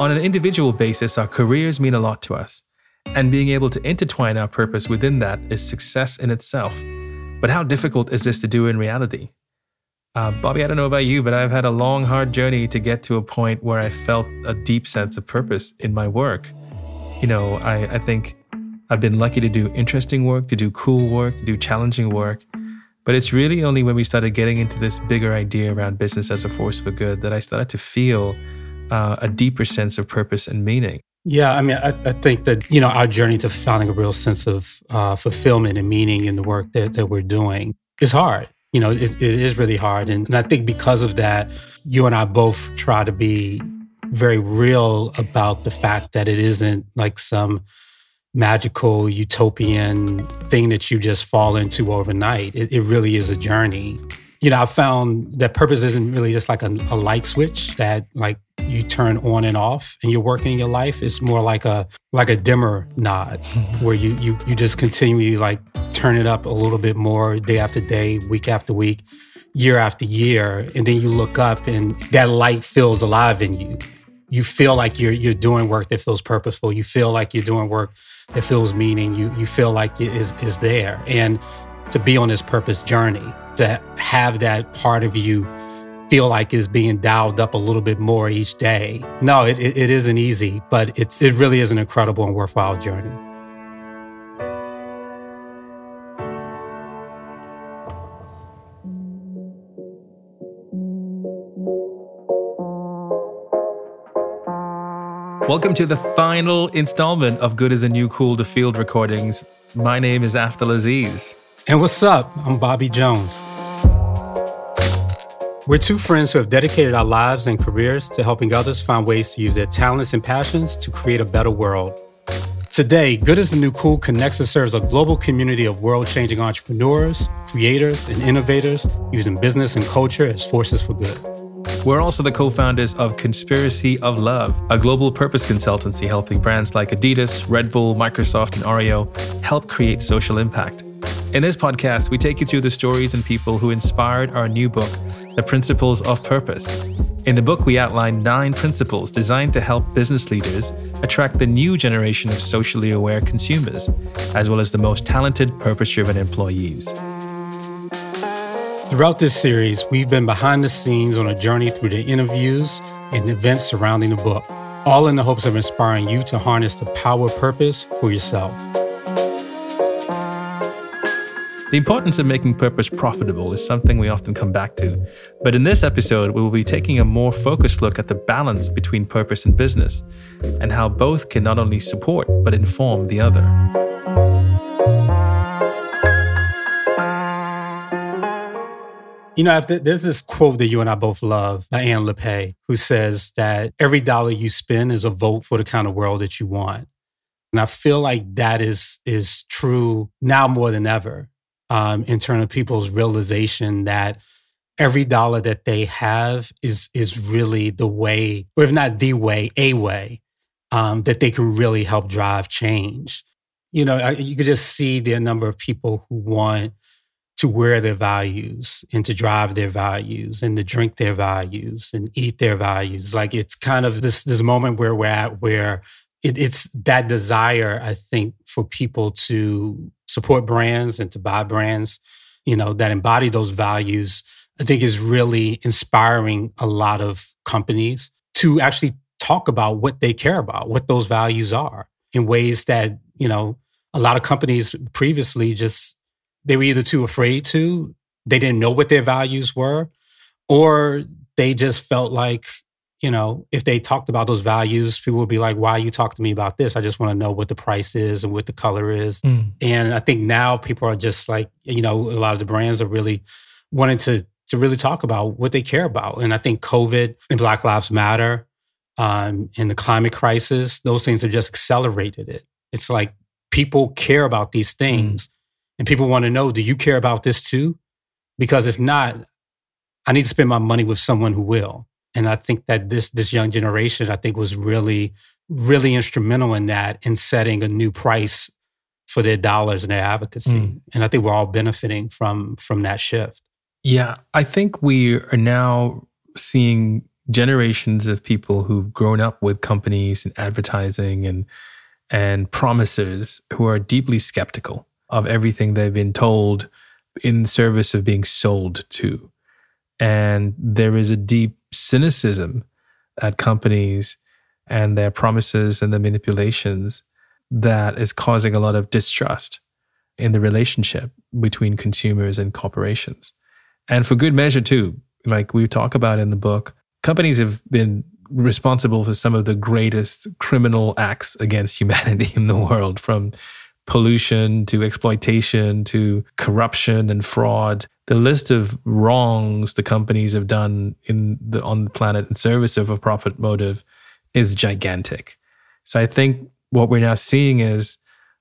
On an individual basis, our careers mean a lot to us, and being able to intertwine our purpose within that is success in itself. But how difficult is this to do in reality? Uh, Bobby, I don't know about you, but I've had a long, hard journey to get to a point where I felt a deep sense of purpose in my work. You know, I, I think I've been lucky to do interesting work, to do cool work, to do challenging work. But it's really only when we started getting into this bigger idea around business as a force for good that I started to feel uh, a deeper sense of purpose and meaning. Yeah, I mean, I, I, think that, you know, our journey to finding a real sense of uh, fulfillment and meaning in the work that, that we're doing is hard. You know, it, it is really hard. And, and I think because of that, you and I both try to be very real about the fact that it isn't like some magical utopian thing that you just fall into overnight. It, it really is a journey. You know, I found that purpose isn't really just like a, a light switch that like you turn on and off and you're working in your life. It's more like a like a dimmer nod where you you you just continually like turn it up a little bit more day after day week after week year after year. And then you look up and that light feels alive in you. You feel like you're you're doing work that feels purposeful. You feel like you're doing work that feels meaning. You you feel like it is is there. And to be on this purpose journey to have that part of you feel like is being dialed up a little bit more each day. No, it, it, isn't easy, but it's it really is an incredible and worthwhile journey. Welcome to the final installment of Good Is the New Cool to Field recordings. My name is Afdhel Aziz. And what's up? I'm Bobby Jones. We're two friends who have dedicated our lives and careers to helping others find ways to use their talents and passions to create a better world. Today, Good Is the New Cool connects and serves a global community of world changing entrepreneurs, creators, and innovators using business and culture as forces for good. We're also the co founders of Conspiracy of Love, a global purpose consultancy helping brands like Adidas, Red Bull, Microsoft, and Oreo help create social impact. In this podcast, we take you through the stories and people who inspired our new book, The Principles of Purpose. In the book, we outline nine principles designed to help business leaders attract the new generation of socially aware consumers, as well as the most talented, purpose driven employees. Throughout this series, we've been behind the scenes on a journey through the interviews and events surrounding the book, all in the hopes of inspiring you to harness the power of purpose for yourself. The importance of making purpose profitable is something we often come back to. But in this episode, we will be taking a more focused look at the balance between purpose and business, and how both can not only support but inform the other. You know, there's this quote that you and I both love by Anne Lappé, who says that every dollar you spend is a vote for the kind of world that you want. And I feel like that is is true now more than ever um, in terms of people's realization that every dollar that they have is is really the way, or if not the way, a way um, that they can really help drive change. You know, you could just see the number of people who want to wear their values and to drive their values and to drink their values and eat their values. Like it's kind of this this moment where we're at where it, it's that desire, I think, for people to support brands and to buy brands, you know, that embody those values, I think is really inspiring a lot of companies to actually talk about what they care about, what those values are in ways that, you know, a lot of companies previously just they were either too afraid to, they didn't know what their values were, or they just felt like you know, if they talked about those values, people would be like, why you talk to me about this? I just want to know what the price is and what the color is. Mm. And I think now people are just like, you know, a lot of the brands are really wanting to to really talk about what they care about. And I think COVID and Black Lives Matter um, and the climate crisis, those things have just accelerated it. It's like people care about these mm. things mm. and people want to know, do you care about this too? Because if not, I need to spend my money with someone who will. And I think that this this young generation, I think, was really, really instrumental in that in setting a new price for their dollars and their advocacy. Mm. And I think we're all benefiting from from that shift. Yeah, I think we are now seeing generations of people who've grown up with companies and advertising and and promises who are deeply skeptical of everything they've been told in the service of being sold to. And there is a deep cynicism at companies and their promises and the manipulations that is causing a lot of distrust in the relationship between consumers and corporations. And for good measure, too. Like we talk about in the book, companies have been responsible for some of the greatest criminal acts against humanity in the world, from pollution to exploitation to corruption and fraud. The list of wrongs the companies have done in the, on the planet in service of a profit motive is gigantic. So I think what we're now seeing is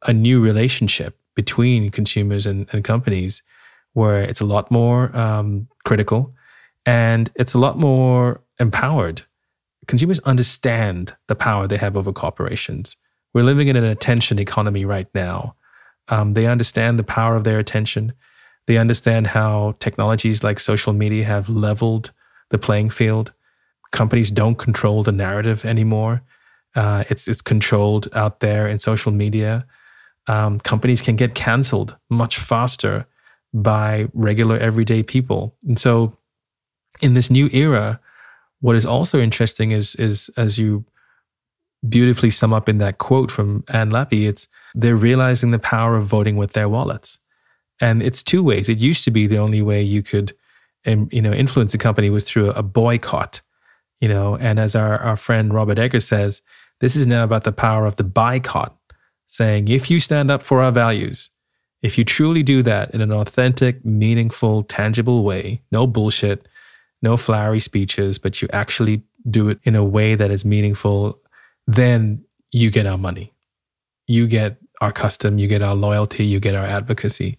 a new relationship between consumers and, and companies where it's a lot more um, critical and it's a lot more empowered. Consumers understand the power they have over corporations. We're living in an attention economy right now. Um, they understand the power of their attention. They understand how technologies like social media have leveled the playing field. Companies don't control the narrative anymore. Uh, it's it's controlled out there in social media. Um, companies can get canceled much faster by regular everyday people, and so in this new era, what is also interesting is is as you beautifully sum up in that quote from Anne Lappé, it's they're realizing the power of voting with their wallets. And it's two ways. It used to be the only way you could you know influence a company was through a boycott, you know, and as our, our friend Robert Egger says, this is now about the power of the buycott, saying if you stand up for our values, if you truly do that in an authentic, meaningful, tangible way, no bullshit, no flowery speeches, but you actually do it in a way that is meaningful, then you get our money. You get our custom, you get our loyalty, you get our advocacy.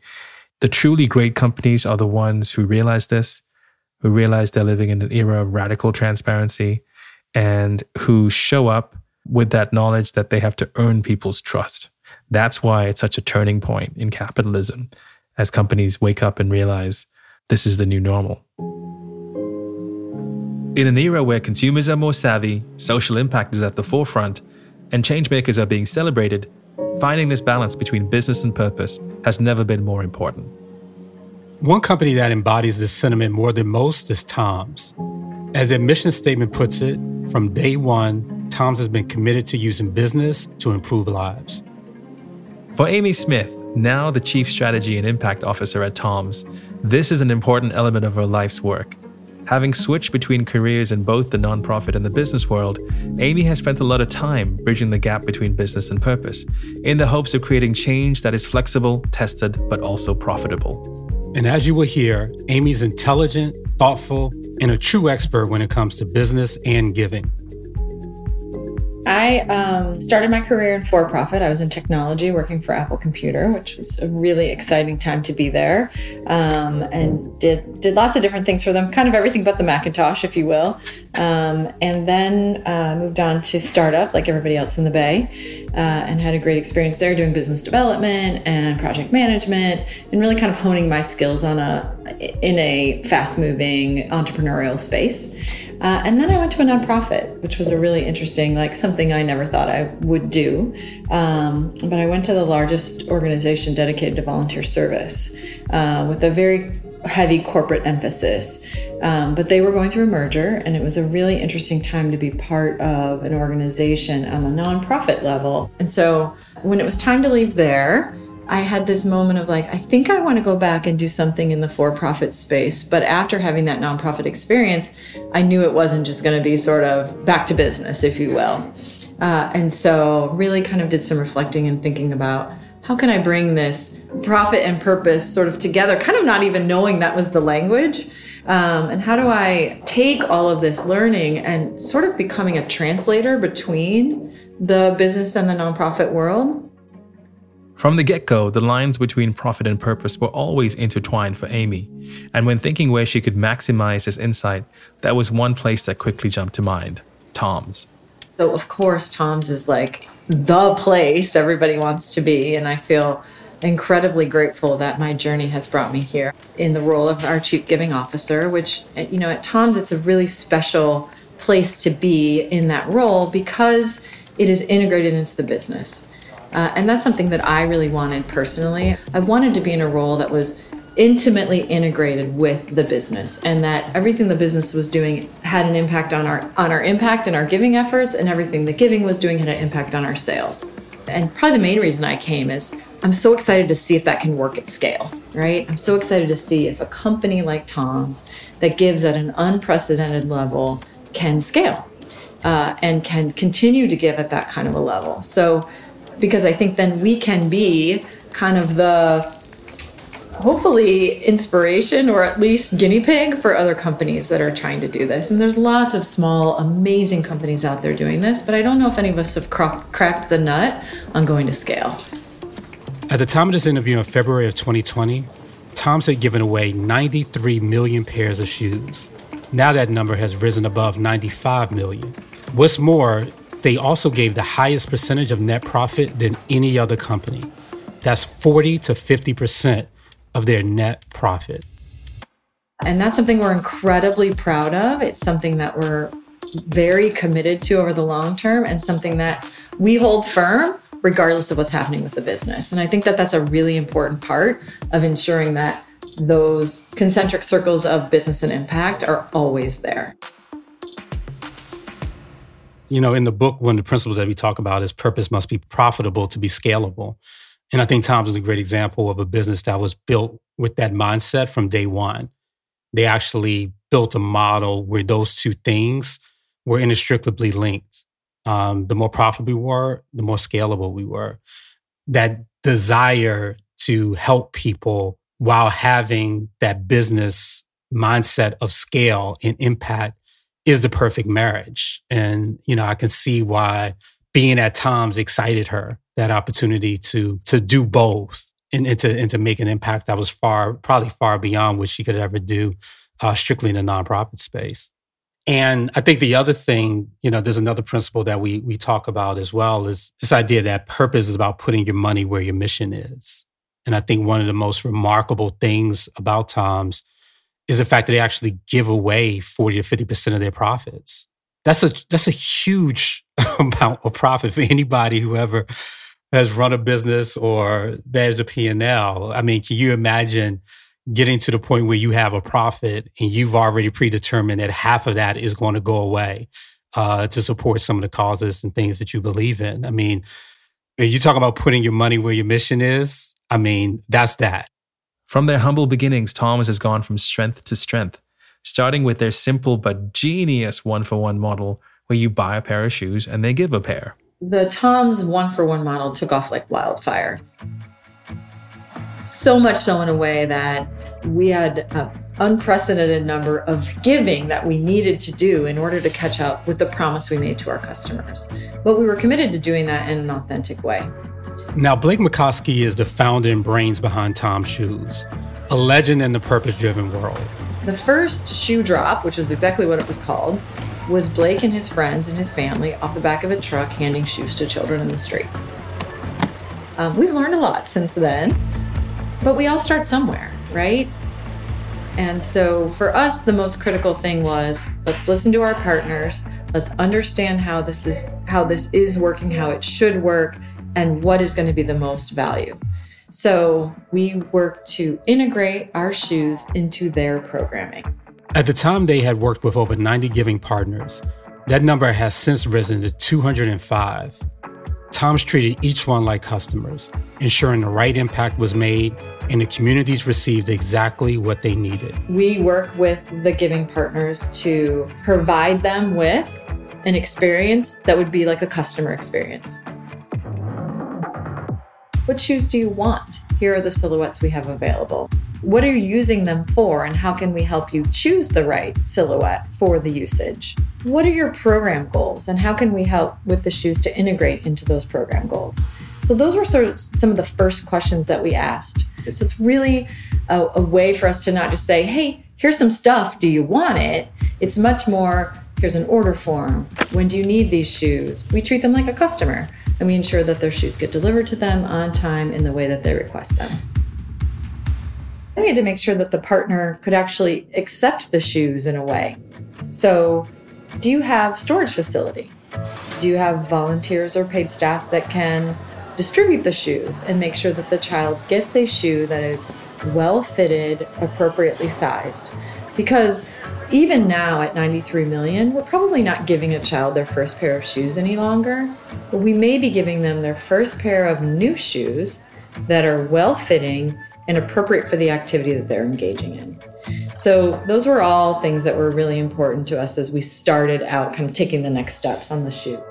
The truly great companies are the ones who realize this, who realize they're living in an era of radical transparency, and who show up with that knowledge that they have to earn people's trust. That's why it's such a turning point in capitalism as companies wake up and realize this is the new normal. In an era where consumers are more savvy, social impact is at the forefront, and changemakers are being celebrated, finding this balance between business and purpose has never been more important. One company that embodies this sentiment more than most is Tom's. As their mission statement puts it, from day one, Tom's has been committed to using business to improve lives. For Amy Smith, now the Chief Strategy and Impact Officer at Tom's, this is an important element of her life's work. Having switched between careers in both the nonprofit and the business world, Amy has spent a lot of time bridging the gap between business and purpose in the hopes of creating change that is flexible, tested, but also profitable. And as you will hear, Amy's intelligent, thoughtful, and a true expert when it comes to business and giving. I um, started my career in for profit. I was in technology working for Apple Computer, which was a really exciting time to be there, um, and did did lots of different things for them, kind of everything but the Macintosh, if you will. Um, and then uh, moved on to startup, like everybody else in the Bay, uh, and had a great experience there doing business development and project management, and really kind of honing my skills on a in a fast moving entrepreneurial space. Uh, and then I went to a nonprofit, which was a really interesting, like something I never thought I would do. Um, but I went to the largest organization dedicated to volunteer service uh, with a very heavy corporate emphasis. Um, but they were going through a merger, and it was a really interesting time to be part of an organization on the nonprofit level. And so when it was time to leave there, I had this moment of like, I think I want to go back and do something in the for profit space. But after having that nonprofit experience, I knew it wasn't just going to be sort of back to business, if you will. Uh, and so, really kind of did some reflecting and thinking about how can I bring this profit and purpose sort of together, kind of not even knowing that was the language. Um, and how do I take all of this learning and sort of becoming a translator between the business and the nonprofit world? From the get go, the lines between profit and purpose were always intertwined for Amy. And when thinking where she could maximize this insight, that was one place that quickly jumped to mind Tom's. So, of course, Tom's is like the place everybody wants to be. And I feel incredibly grateful that my journey has brought me here in the role of our chief giving officer, which, uh, you know, at Tom's, it's a really special place to be in that role because it is integrated into the business. Uh, and that's something that I really wanted personally. I wanted to be in a role that was intimately integrated with the business and that everything the business was doing had an impact on our on our impact and our giving efforts and everything the giving was doing had an impact on our sales. And probably the main reason I came is I'm so excited to see if that can work at scale, right? I'm so excited to see if a company like Tom's that gives at an unprecedented level can scale uh, and can continue to give at that kind of a level. So, because I think then we can be kind of the hopefully inspiration or at least guinea pig for other companies that are trying to do this. And there's lots of small, amazing companies out there doing this, but I don't know if any of us have cracked the nut on going to scale. At the time of this interview in February of 2020, Tom's had given away 93 million pairs of shoes. Now that number has risen above 95 million. What's more, they also gave the highest percentage of net profit than any other company. That's 40 to 50 percent of their net profit. And that's something we're incredibly proud of. It's something that we're very committed to over the long term and something that we hold firm regardless of what's happening with the business. And I think that that's a really important part of ensuring that those concentric circles of business and impact are always there. You know, in the book, one of the principles that we talk about is purpose must be profitable to be scalable. And I think Tom's is a great example of a business that was built with that mindset from day one. They actually built a model where those two things were inextricably linked. Um, the more profitable we were, the more scalable we were. That desire to help people while having that business mindset of scale and impact is the perfect marriage. And, you know, I can see why being at Tom's excited her that opportunity to to do both and, and to and to make an impact that was far probably far beyond what she could ever do uh, strictly in the nonprofit space. And I think the other thing, you know, there's another principle that we we talk about as well is this idea that purpose is about putting your money where your mission is. And I think one of the most remarkable things about Tom's is the fact that they actually give away 40 to 50% of their profits. That's a that's a huge amount of profit for anybody who ever has run a business or bears a P&L. I mean, can you imagine getting to the point where you have a profit and you've already predetermined that half of that is going to go away uh, to support some of the causes and things that you believe in? I mean, you talk about putting your money where your mission is. I mean, that's that. From their humble beginnings, Tom's has gone from strength to strength, starting with their simple but genius one for one model where you buy a pair of shoes and they give a pair the Tom's one for one model took off like wildfire. So much so in a way that we had an unprecedented number of giving that we needed to do in order to catch up with the promise we made to our customers. But we were committed to doing that in an authentic way. Now, Blake Mycoskie is the founder and brains behind Tom Shoes, a legend in the purpose driven world. The first shoe drop, which is exactly what it was called, was Blake and his friends and his family off the back of a truck handing shoes to children in the street. Um, we've learned a lot since then, but we all start somewhere, right? And so for us, the most critical thing was let's listen to our partners, let's understand how this is how this is working, how it should work, and what is going to be the most value. So we work to integrate our shoes into their programming. At the time, they had worked with over 90 giving partners. That number has since risen to 205. Tom's treated each one like customers, ensuring the right impact was made and the communities received exactly what they needed. We work with the giving partners to provide them with an experience that would be like a customer experience. What shoes do you want? Here are the silhouettes we have available. What are you using them for, and how can we help you choose the right silhouette for the usage? What are your program goals, and how can we help with the shoes to integrate into those program goals? So, those were sort of some of the first questions that we asked. So, it's really a, a way for us to not just say, hey, here's some stuff, do you want it? It's much more, here's an order form. When do you need these shoes? We treat them like a customer and we ensure that their shoes get delivered to them on time in the way that they request them. We had to make sure that the partner could actually accept the shoes in a way. So do you have storage facility? Do you have volunteers or paid staff that can distribute the shoes and make sure that the child gets a shoe that is well fitted, appropriately sized? Because even now at 93 million, we're probably not giving a child their first pair of shoes any longer, but we may be giving them their first pair of new shoes that are well fitting and appropriate for the activity that they're engaging in. So, those were all things that were really important to us as we started out kind of taking the next steps on the shoe.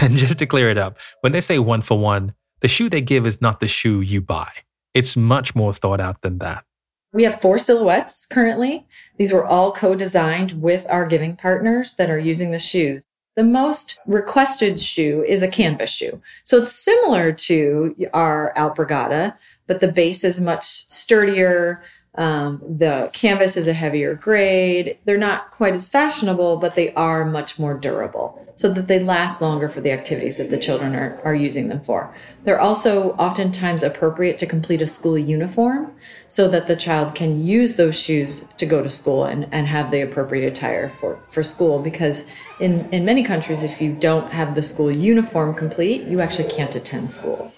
And just to clear it up, when they say one for one, the shoe they give is not the shoe you buy. It's much more thought out than that. We have four silhouettes currently. These were all co designed with our giving partners that are using the shoes. The most requested shoe is a canvas shoe. So it's similar to our Alpargata, but the base is much sturdier, um, the canvas is a heavier grade. They're not quite as fashionable, but they are much more durable so that they last longer for the activities that the children are, are using them for. They're also oftentimes appropriate to complete a school uniform so that the child can use those shoes to go to school and, and have the appropriate attire for, for school. Because in, in many countries, if you don't have the school uniform complete, you actually can't attend school.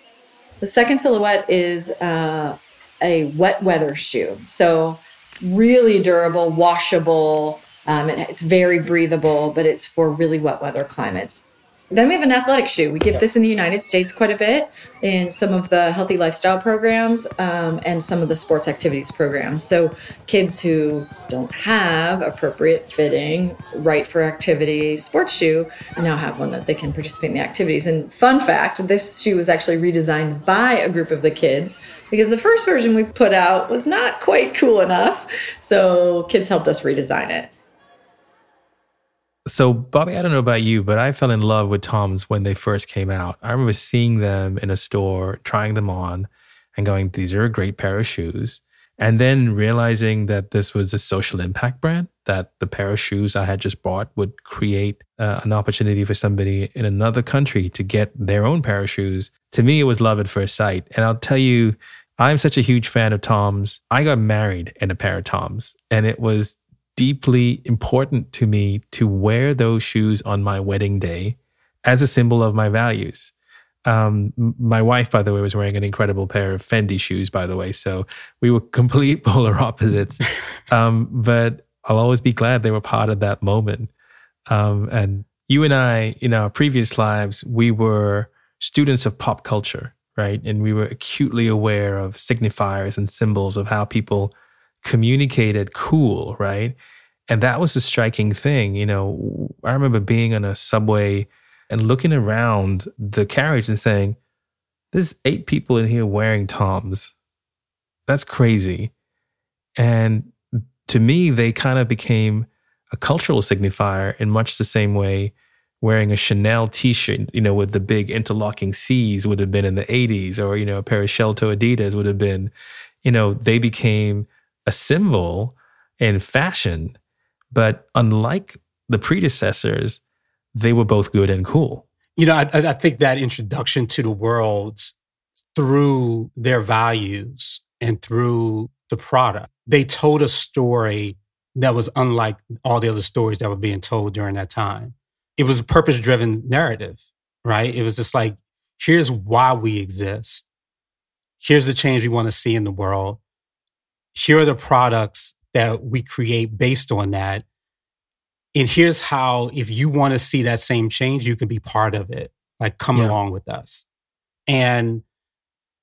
The second silhouette is uh, a wet weather shoe. So really durable, washable. Um, it's very breathable, but it's for really wet weather climates. Then we have an athletic shoe. We give this in the United States quite a bit in some of the healthy lifestyle programs um, and some of the sports activities programs. So, kids who don't have appropriate fitting, right for activity sports shoe now have one that they can participate in the activities. And, fun fact this shoe was actually redesigned by a group of the kids because the first version we put out was not quite cool enough. So, kids helped us redesign it. So, Bobby, I don't know about you, but I fell in love with Toms when they first came out. I remember seeing them in a store, trying them on, and going, these are a great pair of shoes. And then realizing that this was a social impact brand, that the pair of shoes I had just bought would create uh, an opportunity for somebody in another country to get their own pair of shoes. To me, it was love at first sight. And I'll tell you, I'm such a huge fan of Toms. I got married in a pair of Toms, and it was deeply important to me to wear those shoes on my wedding day as a symbol of my values. Um, my wife, by the way, was wearing an incredible pair of Fendi shoes, by the way. So we were complete polar opposites. um, but I'll always be glad they were part of that moment. Um, and you and I, in our previous lives, we were students of pop culture, right? And we were acutely aware of signifiers and symbols of how people communicated cool, right? And that was a striking thing. You know, I remember being on a subway and looking around the carriage and saying, there's eight people in here wearing Toms. That's crazy. And to me, they kind of became a cultural signifier in much the same way wearing a Chanel t-shirt, you know, with the big interlocking C's would have been in the 80s, or, you know, a pair of shell toe Adidas would have been, you know, they became a symbol in fashion. But unlike the predecessors, they were both good and cool. You know, I, I think that introduction to the world through their values and through the product, they told a story that was unlike all the other stories that were being told during that time. It was a purpose driven narrative, right? It was just like, here's why we exist. Here's the change we want to see in the world here are the products that we create based on that. And here's how, if you want to see that same change, you can be part of it. Like, come yeah. along with us. And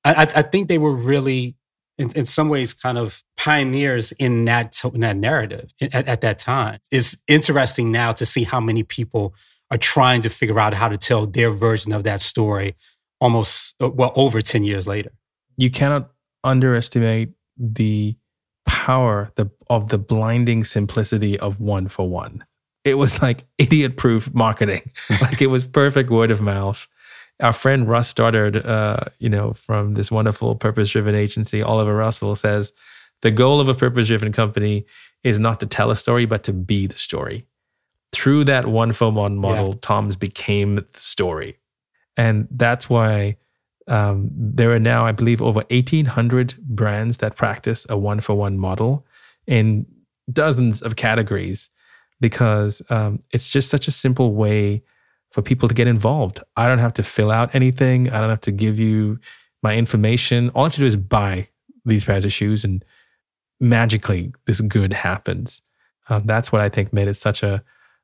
I, I, think they were really, in, in, some ways, kind of pioneers in that in that narrative at, at that time. It's interesting now to see how many people are trying to figure out how to tell their version of that story almost uh, well over 10 years later you cannot underestimate the power the, of the blinding simplicity of one for one. It was like idiot proof marketing. like it was perfect word of mouth. Our friend Russ Stoddard, uh, you know, from this wonderful purpose driven agency, Oliver Russell says, the goal of a purpose driven company is not to tell a story, but to be the story. Through that one for one model, yeah. Tom's became the story. And that's why um, there are now, I believe, over 1,800 brands that practice a one for one model in dozens of categories. because um, it's just such a simple way for people to get involved. I don't have to fill out anything. I don't have to give you my information. All I have to do is buy these pairs of shoes, and magically, this good happens. Uh, that's what I think made it such a,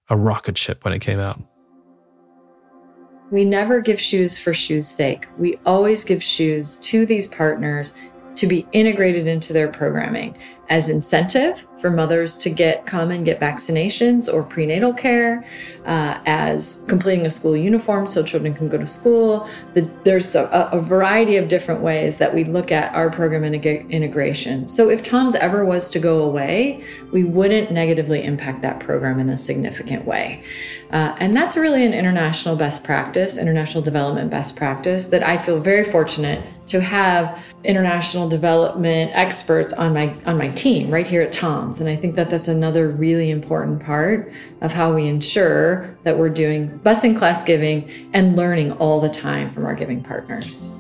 a rocket ship when it came out. We never give shoes for shoes' sake. We always give shoes to these partners to be integrated into their programming as incentive for mothers to get come and get vaccinations or prenatal care, uh, as completing a school uniform so children can go to school. The, there's a, a, variety of different ways that we look at our program integration. So if Tom's ever was to go away, we wouldn't negatively impact that program in a significant way. Uh, and that's really an international best practice, international development best practice that I feel very fortunate to have international development experts on my on my team right here at Tom's and I think that that's another really important part of how we ensure that we're doing best in class giving and learning all the time from our giving partners.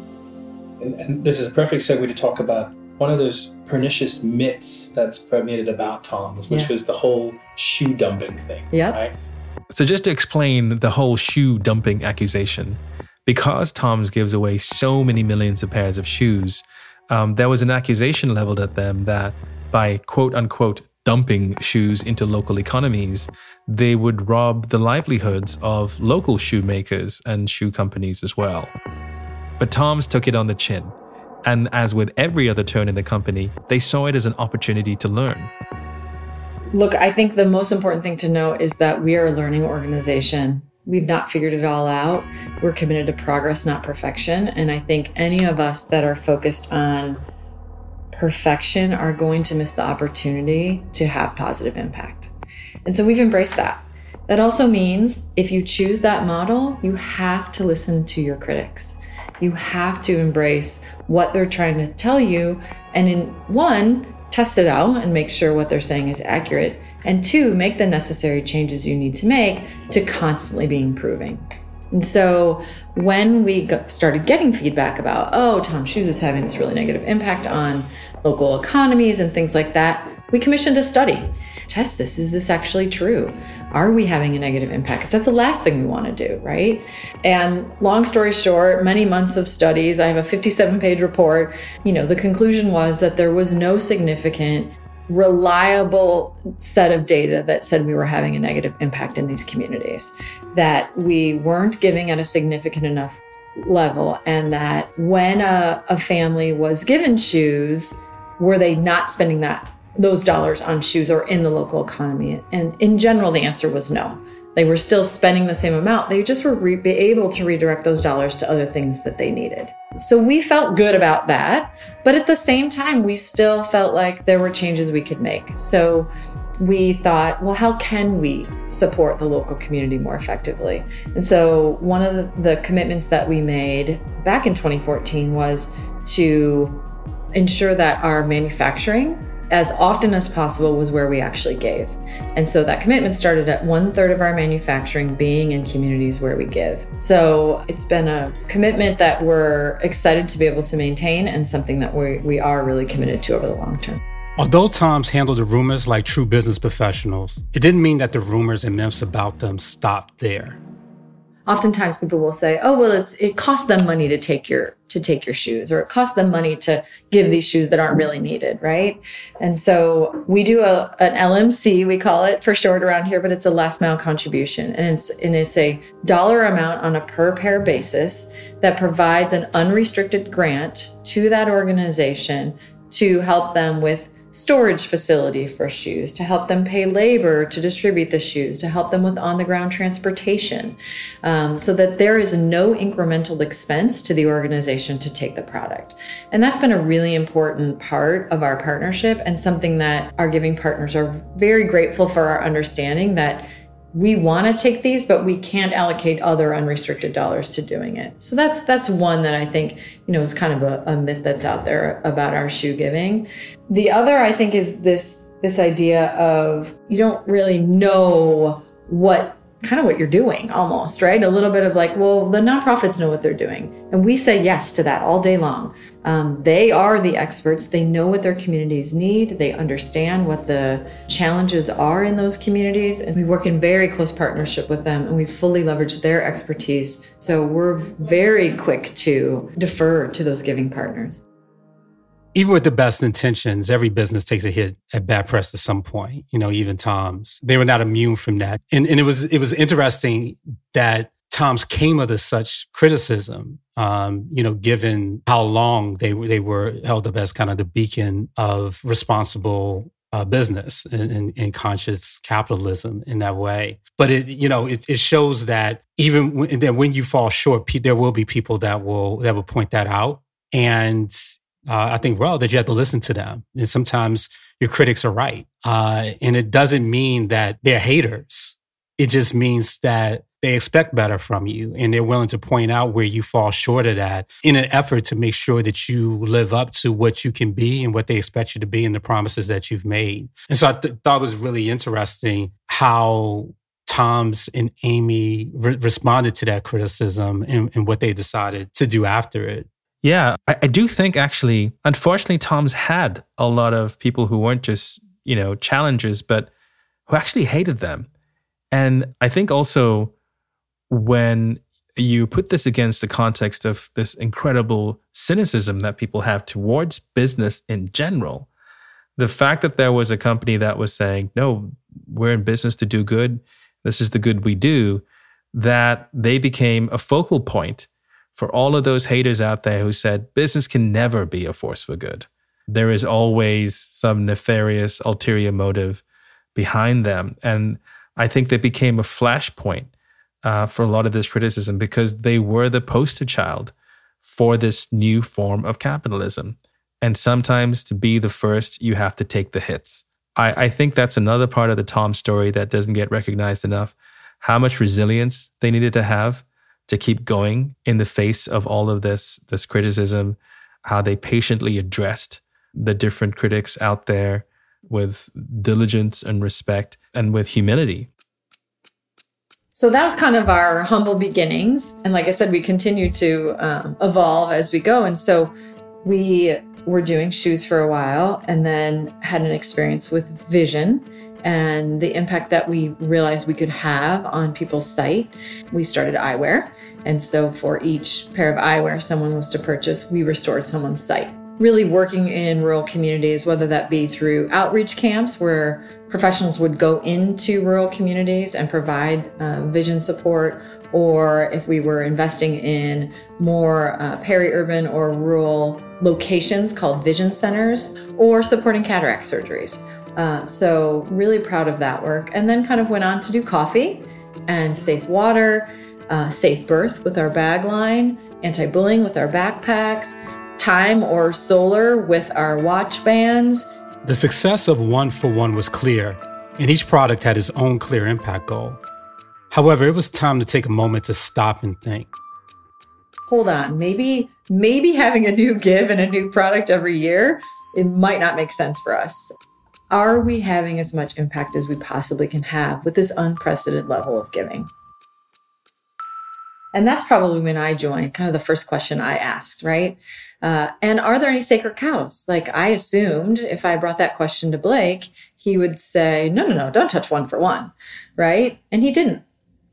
And, and this is a perfect segue to talk about one of those pernicious myths that's permeated about Tom's, which yeah. was the whole shoe dumping thing. Yeah. Right? So just to explain the whole shoe dumping accusation, because Tom's gives away so many millions of pairs of shoes, um, there was an accusation leveled at them that by quote unquote dumping shoes into local economies, they would rob the livelihoods of local shoemakers and shoe companies as well. But Tom's took it on the chin. And as with every other turn in the company, they saw it as an opportunity to learn. Look, I think the most important thing to know is that we are a learning organization. We've not figured it all out. We're committed to progress, not perfection. And I think any of us that are focused on perfection are going to miss the opportunity to have positive impact. And so we've embraced that. That also means if you choose that model, you have to listen to your critics. You have to embrace what they're trying to tell you. And in one, test it out and make sure what they're saying is accurate. And two, make the necessary changes you need to make to constantly be improving. And so when we started getting feedback about, oh, Tom Shoes is having this really negative impact on local economies and things like that, we commissioned a study. Test this. Is this actually true? Are we having a negative impact? Because that's the last thing we want to do, right? And long story short, many months of studies, I have a 57 page report. You know, the conclusion was that there was no significant reliable set of data that said we were having a negative impact in these communities, that we weren't giving at a significant enough level, and that when a, a family was given shoes, were they not spending that those dollars on shoes or in the local economy? And in general, the answer was no. They were still spending the same amount. They just were re- able to redirect those dollars to other things that they needed. So we felt good about that. But at the same time, we still felt like there were changes we could make. So we thought, well, how can we support the local community more effectively? And so one of the, the commitments that we made back in 2014 was to ensure that our manufacturing as often as possible was where we actually gave. And so that commitment started at one third of our manufacturing being in communities where we give. So it's been a commitment that we're excited to be able to maintain and something that we, we are really committed to over the long term. Although Tom's handled the rumors like true business professionals, it didn't mean that the rumors and myths about them stopped there oftentimes people will say oh well it's it costs them money to take your to take your shoes or it costs them money to give these shoes that aren't really needed right? And so we do a an lmc we call it for short around here but it's a last mile contribution. And it's and it's a dollar amount on a per pair basis that provides an unrestricted grant to that organization to help them with storage facility for shoes, to help them pay labor to distribute the shoes, to help them with on the ground transportation, um, so that there is no incremental expense to the organization to take the product. And that's been a really important part of our partnership and something that our giving partners are very grateful for our understanding that we want to take these but we can't allocate other unrestricted dollars to doing it. So that's that's one that i think you know is kind of a, a, myth that's out there about our shoe giving. The other i think is this this idea of you don't really know what kind of what you're doing almost, right? A little bit of like, well, the nonprofits know what they're doing. And we say yes to that all day long. Um, they are the experts. They know what their communities need. They understand what the challenges are in those communities. And we work in very close partnership with them and we fully leverage their expertise. So we're very quick to defer to those giving partners even with the best intentions, every business takes a hit at bad press at some point. You know, even Tom's. They were not immune from that. And and it was it was interesting that Tom's came under such criticism. Um, you know, given how long they they were held up as kind of the beacon of responsible uh, business and, and, and, conscious capitalism in that way. But it, you know, it, it shows that even when, that when you fall short, there will be people that will that will point that out, and uh, I think, well, that you have to listen to them. And sometimes your critics are right. Uh, and it doesn't mean that they're haters. It just means that they expect better from you and they're willing to point out where you fall short of that in an effort to make sure that you live up to what you can be and what they expect you to be and the promises that you've made. And so I th- thought it was really interesting how Tom's and Amy re- responded to that criticism and, and what they decided to do after it. Yeah, I, I, do think actually, unfortunately, Tom's had a lot of people who weren't just, you know, challengers, but who actually hated them. And I think also when you put this against the context of this incredible cynicism that people have towards business in general, the fact that there was a company that was saying, no, we're in business to do good, this is the good we do, that they became a focal point for all of those haters out there who said business can never be a force for good. There is always some nefarious ulterior motive behind them. And I think they became a flashpoint uh, for a lot of this criticism because they were the poster child for this new form of capitalism. And sometimes to be the first, you have to take the hits. I, I think that's another part of the Tom story that doesn't get recognized enough. How much resilience they needed to have to keep going in the face of all of this this criticism how they patiently addressed the different critics out there with diligence and respect and with humility. So that was kind of our humble beginnings. And like i said we continue to um, evolve as we go. And so we were doing shoes for a while and then had an experience with vision and the impact that we realized we could have on people's sight, we started eyewear. And so for each pair of eyewear someone was to purchase, we restored someone's sight. Really working in rural communities, whether that be through outreach camps where professionals would go into rural communities and provide uh, vision support, or if we were investing in more uh, peri urban or rural locations called vision centers, or supporting cataract surgeries. Uh, so, really proud of that work. And then kind of went on to do coffee and safe water, uh, safe birth with our bag line, anti bullying with our backpacks, time or solar with our watch bands. The success of One for One was clear, and each product had its own clear impact goal. However, it was time to take a moment to stop and think. Hold on, maybe maybe having a new give and a new product every year, it might not make sense for us are we having as much impact as we possibly can have with this unprecedented level of giving? And that's probably when I joined, kind of the first question I asked, right? Uh, and are there any sacred cows? Like I assumed if I brought that question to Blake, he would say, no, no, no, don't touch one for one, right? And he didn't.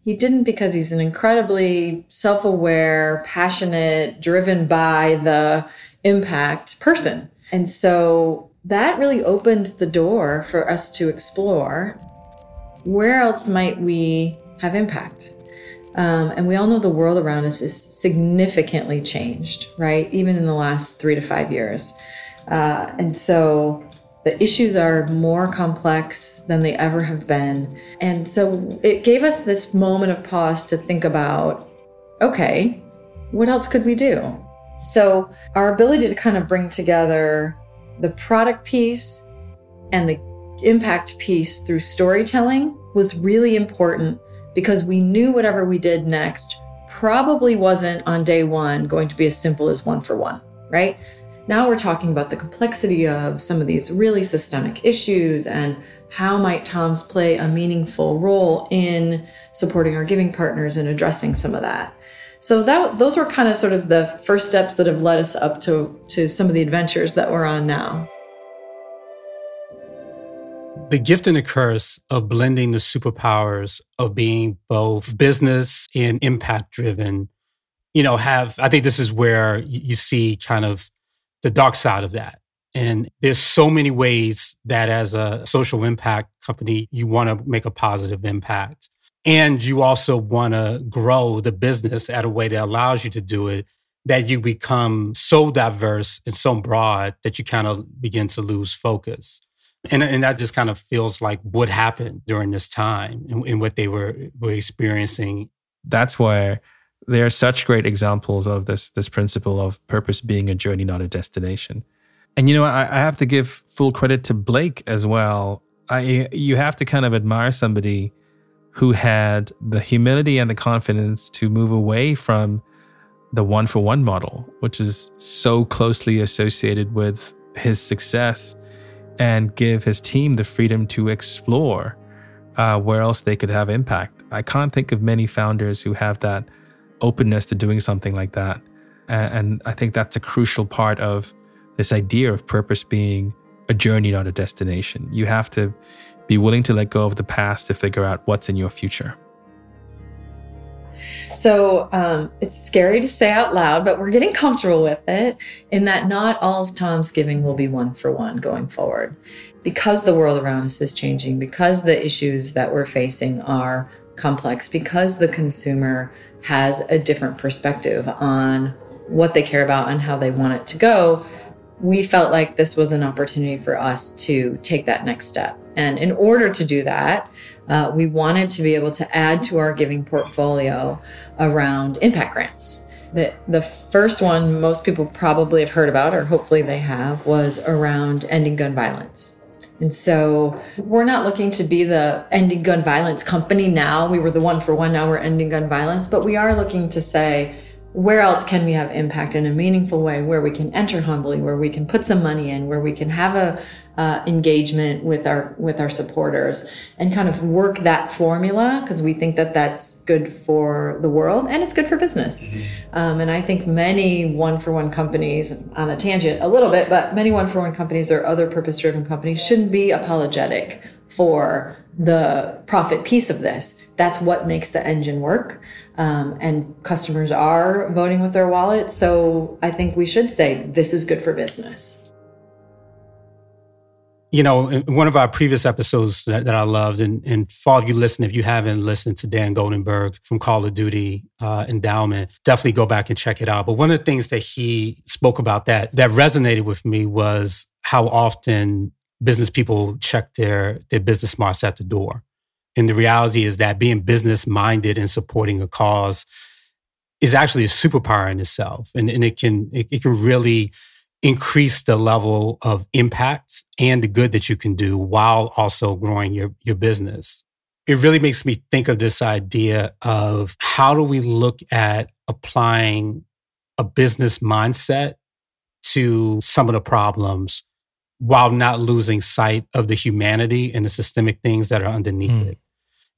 He didn't because he's an incredibly self aware, passionate, driven by the impact person. And so that really opened the door for us to explore where else might we have impact. Um, and we all know the world around us is significantly changed, right? Even in the last three to five years. Uh, and so the issues are more complex than they ever have been. And so it gave us this moment of pause to think about okay, what else could we do? So, our ability to kind of bring together the product piece and the impact piece through storytelling was really important because we knew whatever we did next probably wasn't on day one going to be as simple as one for one, right? Now we're talking about the complexity of some of these really systemic issues and how might Tom's play a meaningful role in supporting our giving partners and addressing some of that? So that those were kind of sort of the first steps that have led us up to to some of the adventures that we're on now. The gift and the curse of blending the superpowers of being both business and impact driven, you know, have I think this is where you see kind of the dark side of that. And there's so many ways that as a social impact company, you want to make a positive impact. And you also want to grow the business at a way that allows you to do it, that you become so diverse and so broad that you kind of begin to lose focus. And, and that just kind of feels like what happened during this time and, and what they were, were experiencing. That's why there are such great examples of this this principle of purpose being a journey, not a destination. And you know, I, I have to give full credit to Blake as well. I you have to kind of admire somebody who had the humility and the confidence to move away from the one for one model, which is so closely associated with his success, and give his team the freedom to explore uh, where else they could have impact. I can't think of many founders who have that openness to doing something like that. And I think that's a crucial part of this idea of purpose being a journey, not a destination. You have to be willing to let go of the past to figure out what's in your future. So um, it's scary to say out loud, but we're getting comfortable with it in that not all of Tom's giving will be one for one going forward. Because the world around us is changing, because the issues that we're facing are complex, because the consumer has a different perspective on what they care about and how they want it to go, we felt like this was an opportunity for us to take that next step. And in order to do that, uh, we wanted to be able to add to our giving portfolio around impact grants. The, the first one most people probably have heard about, or hopefully they have, was around ending gun violence. And so we're not looking to be the ending gun violence company now. We were the one for one, now we're ending gun violence, but we are looking to say, where else can we have impact in a meaningful way where we can enter humbly where we can put some money in where we can have a uh, engagement with our with our supporters and kind of work that formula because we think that that's good for the world and it's good for business mm-hmm. um, and i think many one for one companies on a tangent a little bit but many one for one companies or other purpose driven companies shouldn't be apologetic for the profit piece of this. That's what makes the engine work. Um, and customers are voting with their wallet. So I think we should say this is good for business. You know, one of our previous episodes that, that I loved, and, and for all of you listen, if you haven't listened to Dan Goldenberg from Call of Duty uh, Endowment, definitely go back and check it out. But one of the things that he spoke about that that resonated with me was how often business people check their their business smarts at the door. And the reality is that being business minded and supporting a cause is actually a superpower in itself. And, and it can it, it can really increase the level of impact and the good that you can do while also growing your, your business. It really makes me think of this idea of how do we look at applying a business mindset to some of the problems while not losing sight of the humanity and the systemic things that are underneath mm. it.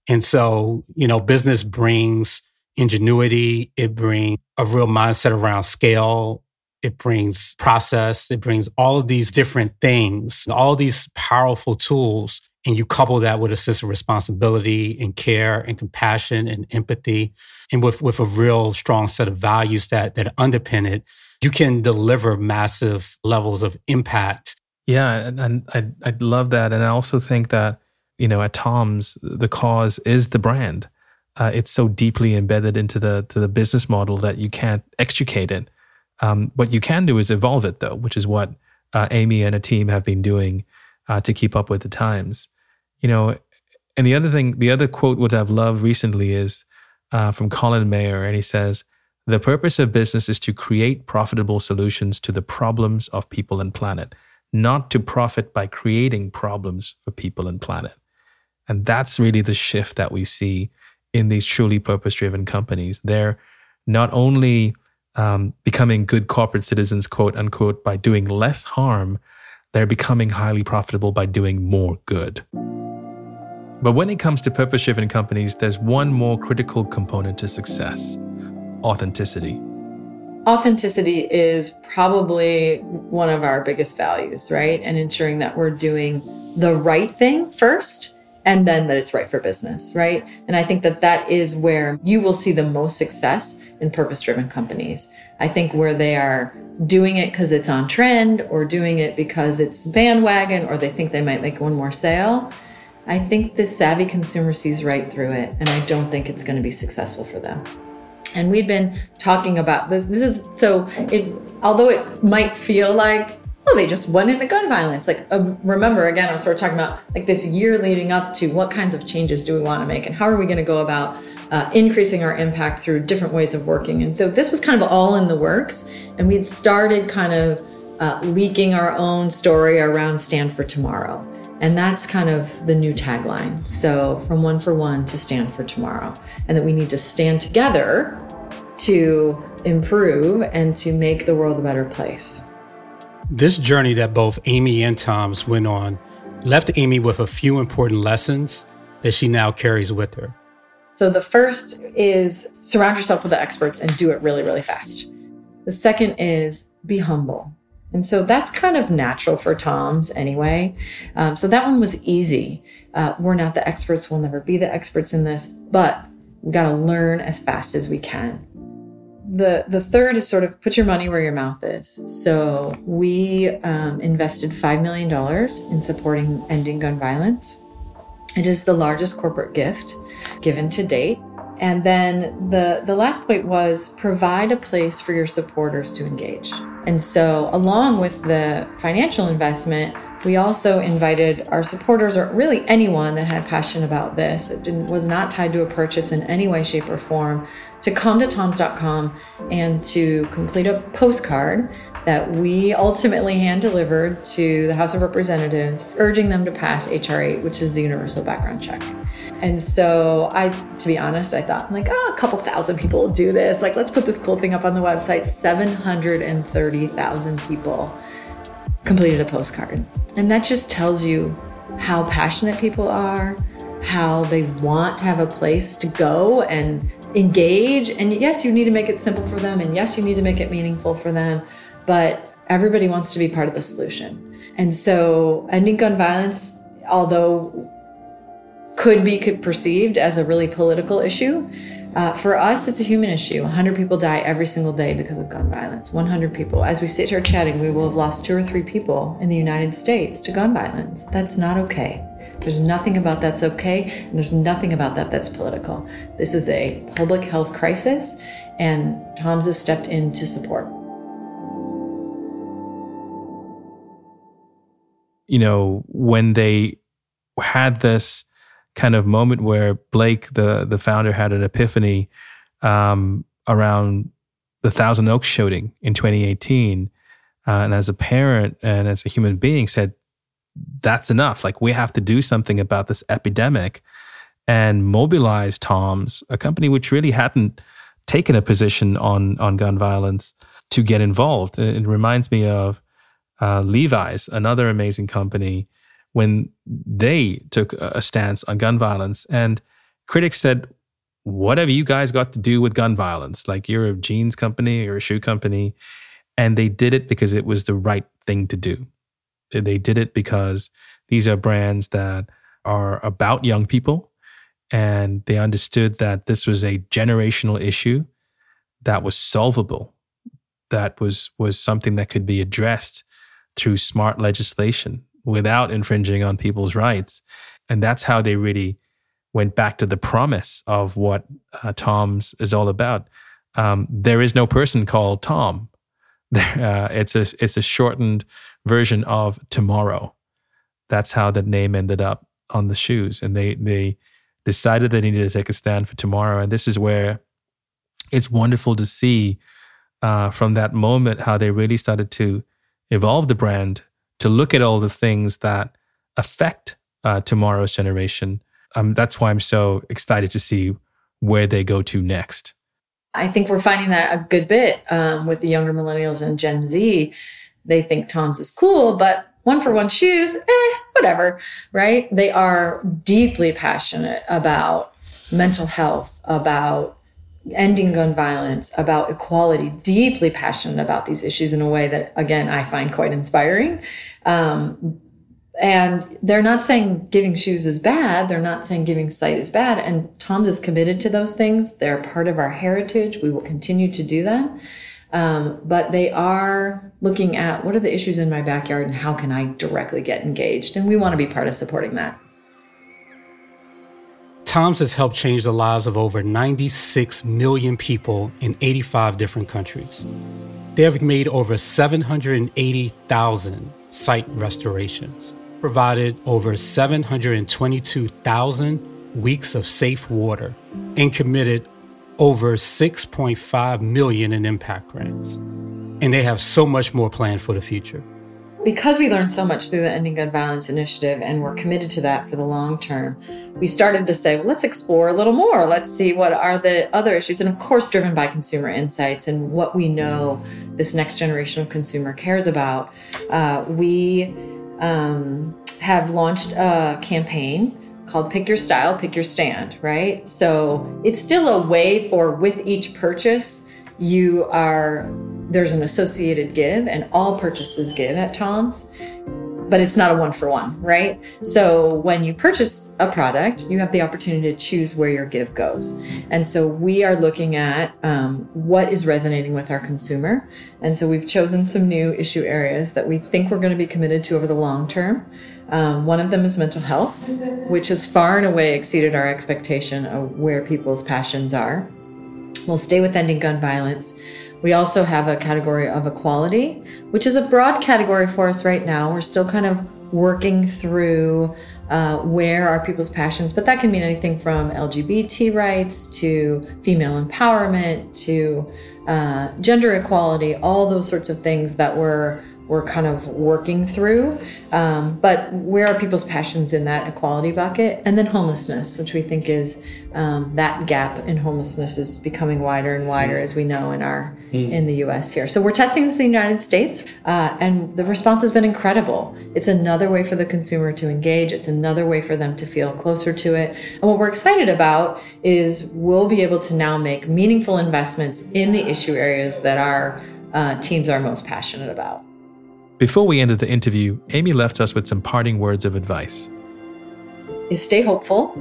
And so, you know, business brings ingenuity, it brings a real mindset around scale, it brings process, it brings all of these different things, all these powerful tools. And you couple that with a sense of responsibility and care and compassion and empathy, and with, with a real strong set of values that, that underpin it, you can deliver massive levels of impact yeah, and I I love that, and I also think that you know at Tom's the cause is the brand. Uh, it's so deeply embedded into the to the business model that you can't extricate it. Um, what you can do is evolve it, though, which is what uh, Amy and a team have been doing uh, to keep up with the times. You know, and the other thing, the other quote which I've loved recently is uh, from Colin Mayer, and he says, "The purpose of business is to create profitable solutions to the problems of people and planet." not to profit by creating problems for people and planet. And that's really the shift that we see in these truly purpose driven companies. They're not only um, becoming good corporate citizens, quote unquote, by doing less harm, they're becoming highly profitable by doing more good. But when it comes to purpose driven companies, there's one more critical component to success authenticity. Authenticity is probably one of our biggest values, right? And ensuring that we're doing the right thing first and then that it's right for business, right? And I think that that is where you will see the most success in purpose driven companies. I think where they are doing it because it's on trend or doing it because it's bandwagon or they think they might make one more sale. I think the savvy consumer sees right through it, and I don't think it's going to be successful for them. And we've been talking about this. This is so it, although it might feel like oh, they just went into gun violence. Like, uh, remember, again, I was sort of talking about like this year leading up to what kinds of changes do we want to make and how are we going to go about uh, increasing our impact through different ways of working. And so this was kind of all in the works. And we'd started kind of uh, leaking our own story around Stand for Tomorrow. And that's kind of the new tagline. So, from one for one to stand for tomorrow. And that we need to stand together to improve and to make the world a better place. This journey that both Amy and Tom's went on left Amy with a few important lessons that she now carries with her. So the first is surround yourself with the experts and do it really, really fast. The second is be humble. And so that's kind of natural for Tom's anyway. Um, so that one was easy. Uh, we're not the experts. We'll never be the experts in this, but we got to learn as fast as we can the the third is sort of put your money where your mouth is. So we um, invested five million dollars in supporting ending gun violence. It is the largest corporate gift given to date. And then the the last point was provide a place for your supporters to engage. And so along with the financial investment, we also invited our supporters, or really anyone that had passion about this, it was not tied to a purchase in any way, shape, or form, to come to toms.com and to complete a postcard that we ultimately hand delivered to the House of Representatives, urging them to pass H.R. 8, which is the universal background check. And so I, to be honest, I thought like, oh, a couple thousand people will do this. Like, let's put this cool thing up on the website. 730,000 people completed a postcard. And that just tells you how passionate people are, how they want to have a place to go and engage. And yes, you need to make it simple for them. And yes, you need to make it meaningful for them. But everybody wants to be part of the solution. And so ending gun violence, although could be perceived as a really political issue, uh, for us, it's a human issue. 100 people die every single day because of gun violence. 100 people. As we sit here chatting, we will have lost two or three people in the United States to gun violence. That's not okay. There's nothing about that's okay, and there's nothing about that that's political. This is a public health crisis, and Tom's has stepped in to support. You know, when they had this kind of moment where Blake, the the founder, had an epiphany um, around the Thousand Oaks shooting in 2018, uh, and as a parent and as a human being, said, "That's enough. Like we have to do something about this epidemic." And mobilize Tom's, a company which really hadn't taken a position on on gun violence, to get involved. It, reminds me of uh, Levi's, another amazing company when they took a stance on gun violence. And critics said, What have you guys got to do with gun violence? Like you're a jeans company or a shoe company. And they did it because it was the right thing to do. They did it because these are brands that are about young people. And they understood that this was a generational issue that was solvable, that was, was something that could be addressed through smart legislation without infringing on people's rights. And that's how they really went back to the promise of what uh, Tom's is all about. Um, there is no person called Tom. Uh, it's a it's a shortened version of tomorrow. That's how that name ended up on the shoes, and they they decided they needed to take a stand for tomorrow. And this is where it's wonderful to see uh, from that moment how they really started to evolve the brand to look at all the things that affect uh, tomorrow's generation. Um, that's why I'm so excited to see where they go to next. I think we're finding that a good bit um, with the younger millennials and Gen Z. They think Tom's is cool, but one for one shoes, eh, whatever, right? They are deeply passionate about mental health, about ending gun violence, about equality, deeply passionate about these issues in a way that, again, I find quite inspiring. Um, and they're not saying giving shoes is bad. They're not saying giving sight is bad. And Tom's is committed to those things. They're part of our heritage. We will continue to do that. Um, but they are looking at what are the issues in my backyard and how can I directly get engaged. And we want to be part of supporting that. Tom's has helped change the lives of over 96 million people in 85 different countries. They have made over 780,000 sight restorations provided over 722,000 weeks of safe water and committed over 6.5 million in impact grants. And they have so much more planned for the future. Because we learned so much through the Ending Gun Violence Initiative and we're committed to that for the long term, we started to say, well, let's explore a little more. Let's see what are the other issues. And of course, driven by consumer insights and what we know this next generation of consumer cares about. Uh, we um, have launched a campaign called Pick Your Style, Pick Your Stand, right? So it's still a way for with each purchase, you are there's an associated give, and all purchases give at Tom's but it's not a one for one, right? So when you purchase a product, you have the opportunity to choose where your give goes. And so we are looking at um, what is resonating with our consumer. And so we've chosen some new issue areas that we think we're going to be committed to over the long term. Um, one of them is mental health, which has far and away exceeded our expectation of where people's passions are. We'll stay with ending gun violence. We also have a category of equality, which is a broad category for us right now. We're still kind of working through uh, where are people's passions, but that can mean anything from LGBT rights to female empowerment to uh, gender equality, all those sorts of things that we're we're kind of working through. Um, but where are people's passions in that equality bucket? And then homelessness, which we think is um, that gap in homelessness is becoming wider and wider, as we know in our mm. in the U.S. here. So we're testing this in the United States, uh, and the response has been incredible. It's another way for the consumer to engage. It's another way for them to feel closer to it. And what we're excited about is we'll be able to now make meaningful investments in the issue areas that our uh, teams are most passionate about. Before we ended the interview, Amy left us with some parting words of advice. Is stay hopeful,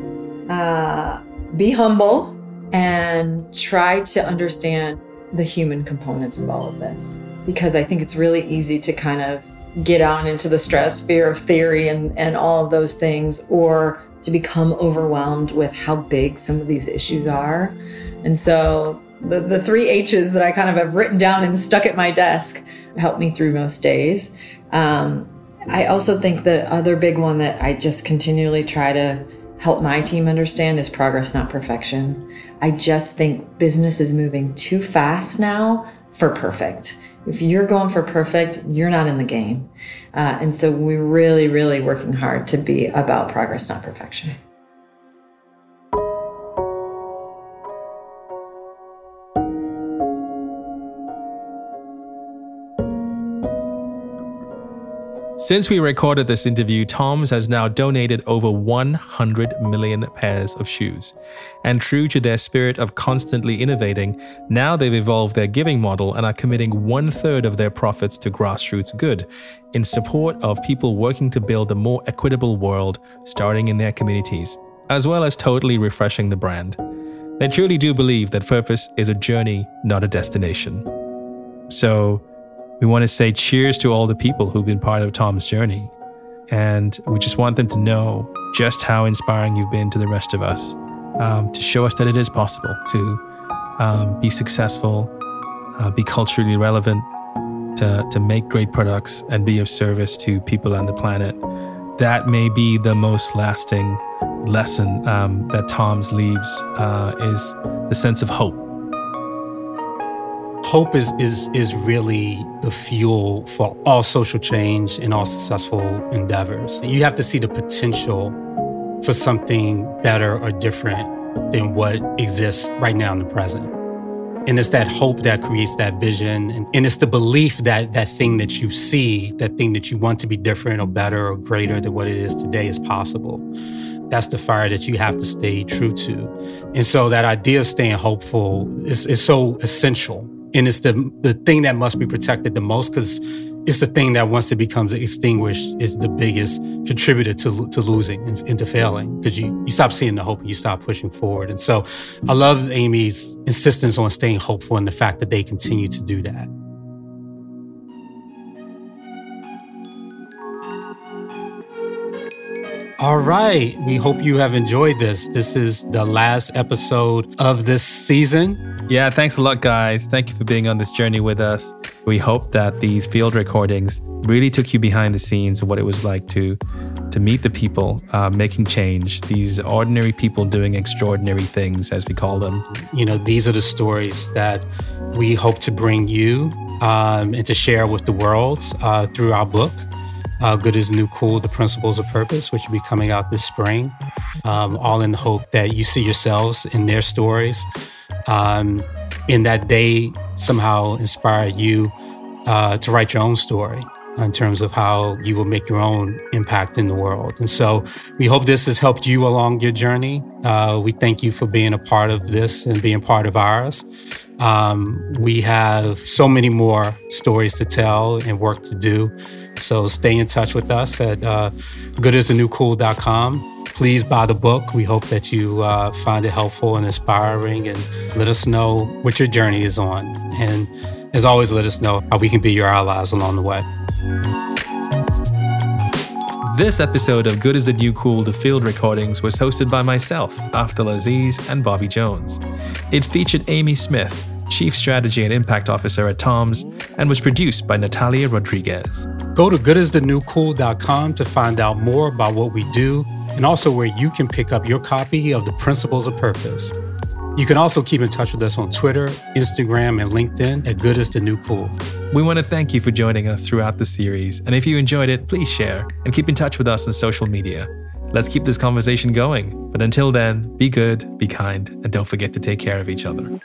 uh, be humble, and try to understand the human components of all of this. Because I think it's really easy to kind of get on into the stress, fear of theory and, and all of those things, or to become overwhelmed with how big some of these issues are. And so the, the three H's that I kind of have written down and stuck at my desk help me through most days. Um, I also think the other big one that I just continually try to help my team understand is progress, not perfection. I just think business is moving too fast now for perfect. If you're going for perfect, you're not in the game. Uh, and so we're really, really working hard to be about progress, not perfection. Since we recorded this interview, Tom's has now donated over 100 million pairs of shoes. And true to their spirit of constantly innovating, now they've evolved their giving model and are committing one third of their profits to grassroots good in support of people working to build a more equitable world starting in their communities, as well as totally refreshing the brand. They truly do believe that purpose is a journey, not a destination. So, we want to say cheers to all the people who've been part of Tom's journey. And we just want them to know just how inspiring you've been to the rest of us, um, to show us that it is possible to um, be successful, uh, be culturally relevant, to, to make great products, and be of service to people on the planet. That may be the most lasting lesson um, that Tom's leaves uh, is the sense of hope hope is is is really the fuel for all social change and all successful endeavors. You have to see the potential for something better or different than what exists right now in the present. And it's that hope that creates that vision. And, and, it's the belief that that thing that you see, that thing that you want to be different or better or greater than what it is today is possible. That's the fire that you have to stay true to. And so that idea of staying hopeful is, is so essential. And it's the, the thing that must be protected the most because it's the thing that once it becomes extinguished is the biggest contributor to, to losing and, and to failing because you, you stop seeing the hope and you stop pushing forward. And so I love Amy's insistence on staying hopeful and the fact that they continue to do that. All right. We hope you have enjoyed this. This is the last episode of this season. Yeah, thanks a lot, guys. Thank you for being on this journey with us. We hope that these field recordings really took you behind the scenes of what it was like to to meet the people uh, making change. These ordinary people doing extraordinary things, as we call them. You know, these are the stories that we hope to bring you um, and to share with the world uh, through our book uh, Good is New Cool, The Principles of Purpose, which will be coming out this spring, um, all in the hope that you see yourselves in their stories um, that they somehow inspire you uh, to write your own story in terms of how you will make your own impact in the world. And so we hope this has helped you along your journey. Uh, we thank you for being a part of this and being part of ours. Um, we have so many more stories to tell and work to do. So stay in touch with us at uh, goodisthenewcool.com. Please buy the book. We hope that you uh, find it helpful and inspiring and let us know what your journey is on. And as always, let us know how we can be your allies along the way. This episode of Good is the New Cool, the field recordings, was hosted by myself, Afdhel Aziz, and Bobby Jones. It featured Amy Smith, Chief Strategy and Impact Officer at TOMS, and was produced by Natalia Rodriguez. Go to goodisthenewcool.com to find out more about what we do and also where you can pick up your copy of The Principles of Purpose. You can also keep in touch with us on Twitter, Instagram, and LinkedIn at Good is the New Cool. We want to thank you for joining us throughout the series. And if you enjoyed it, please share and keep in touch with us on social media. Let's keep this conversation going. But until then, be good, be kind, and don't forget to take care of each other.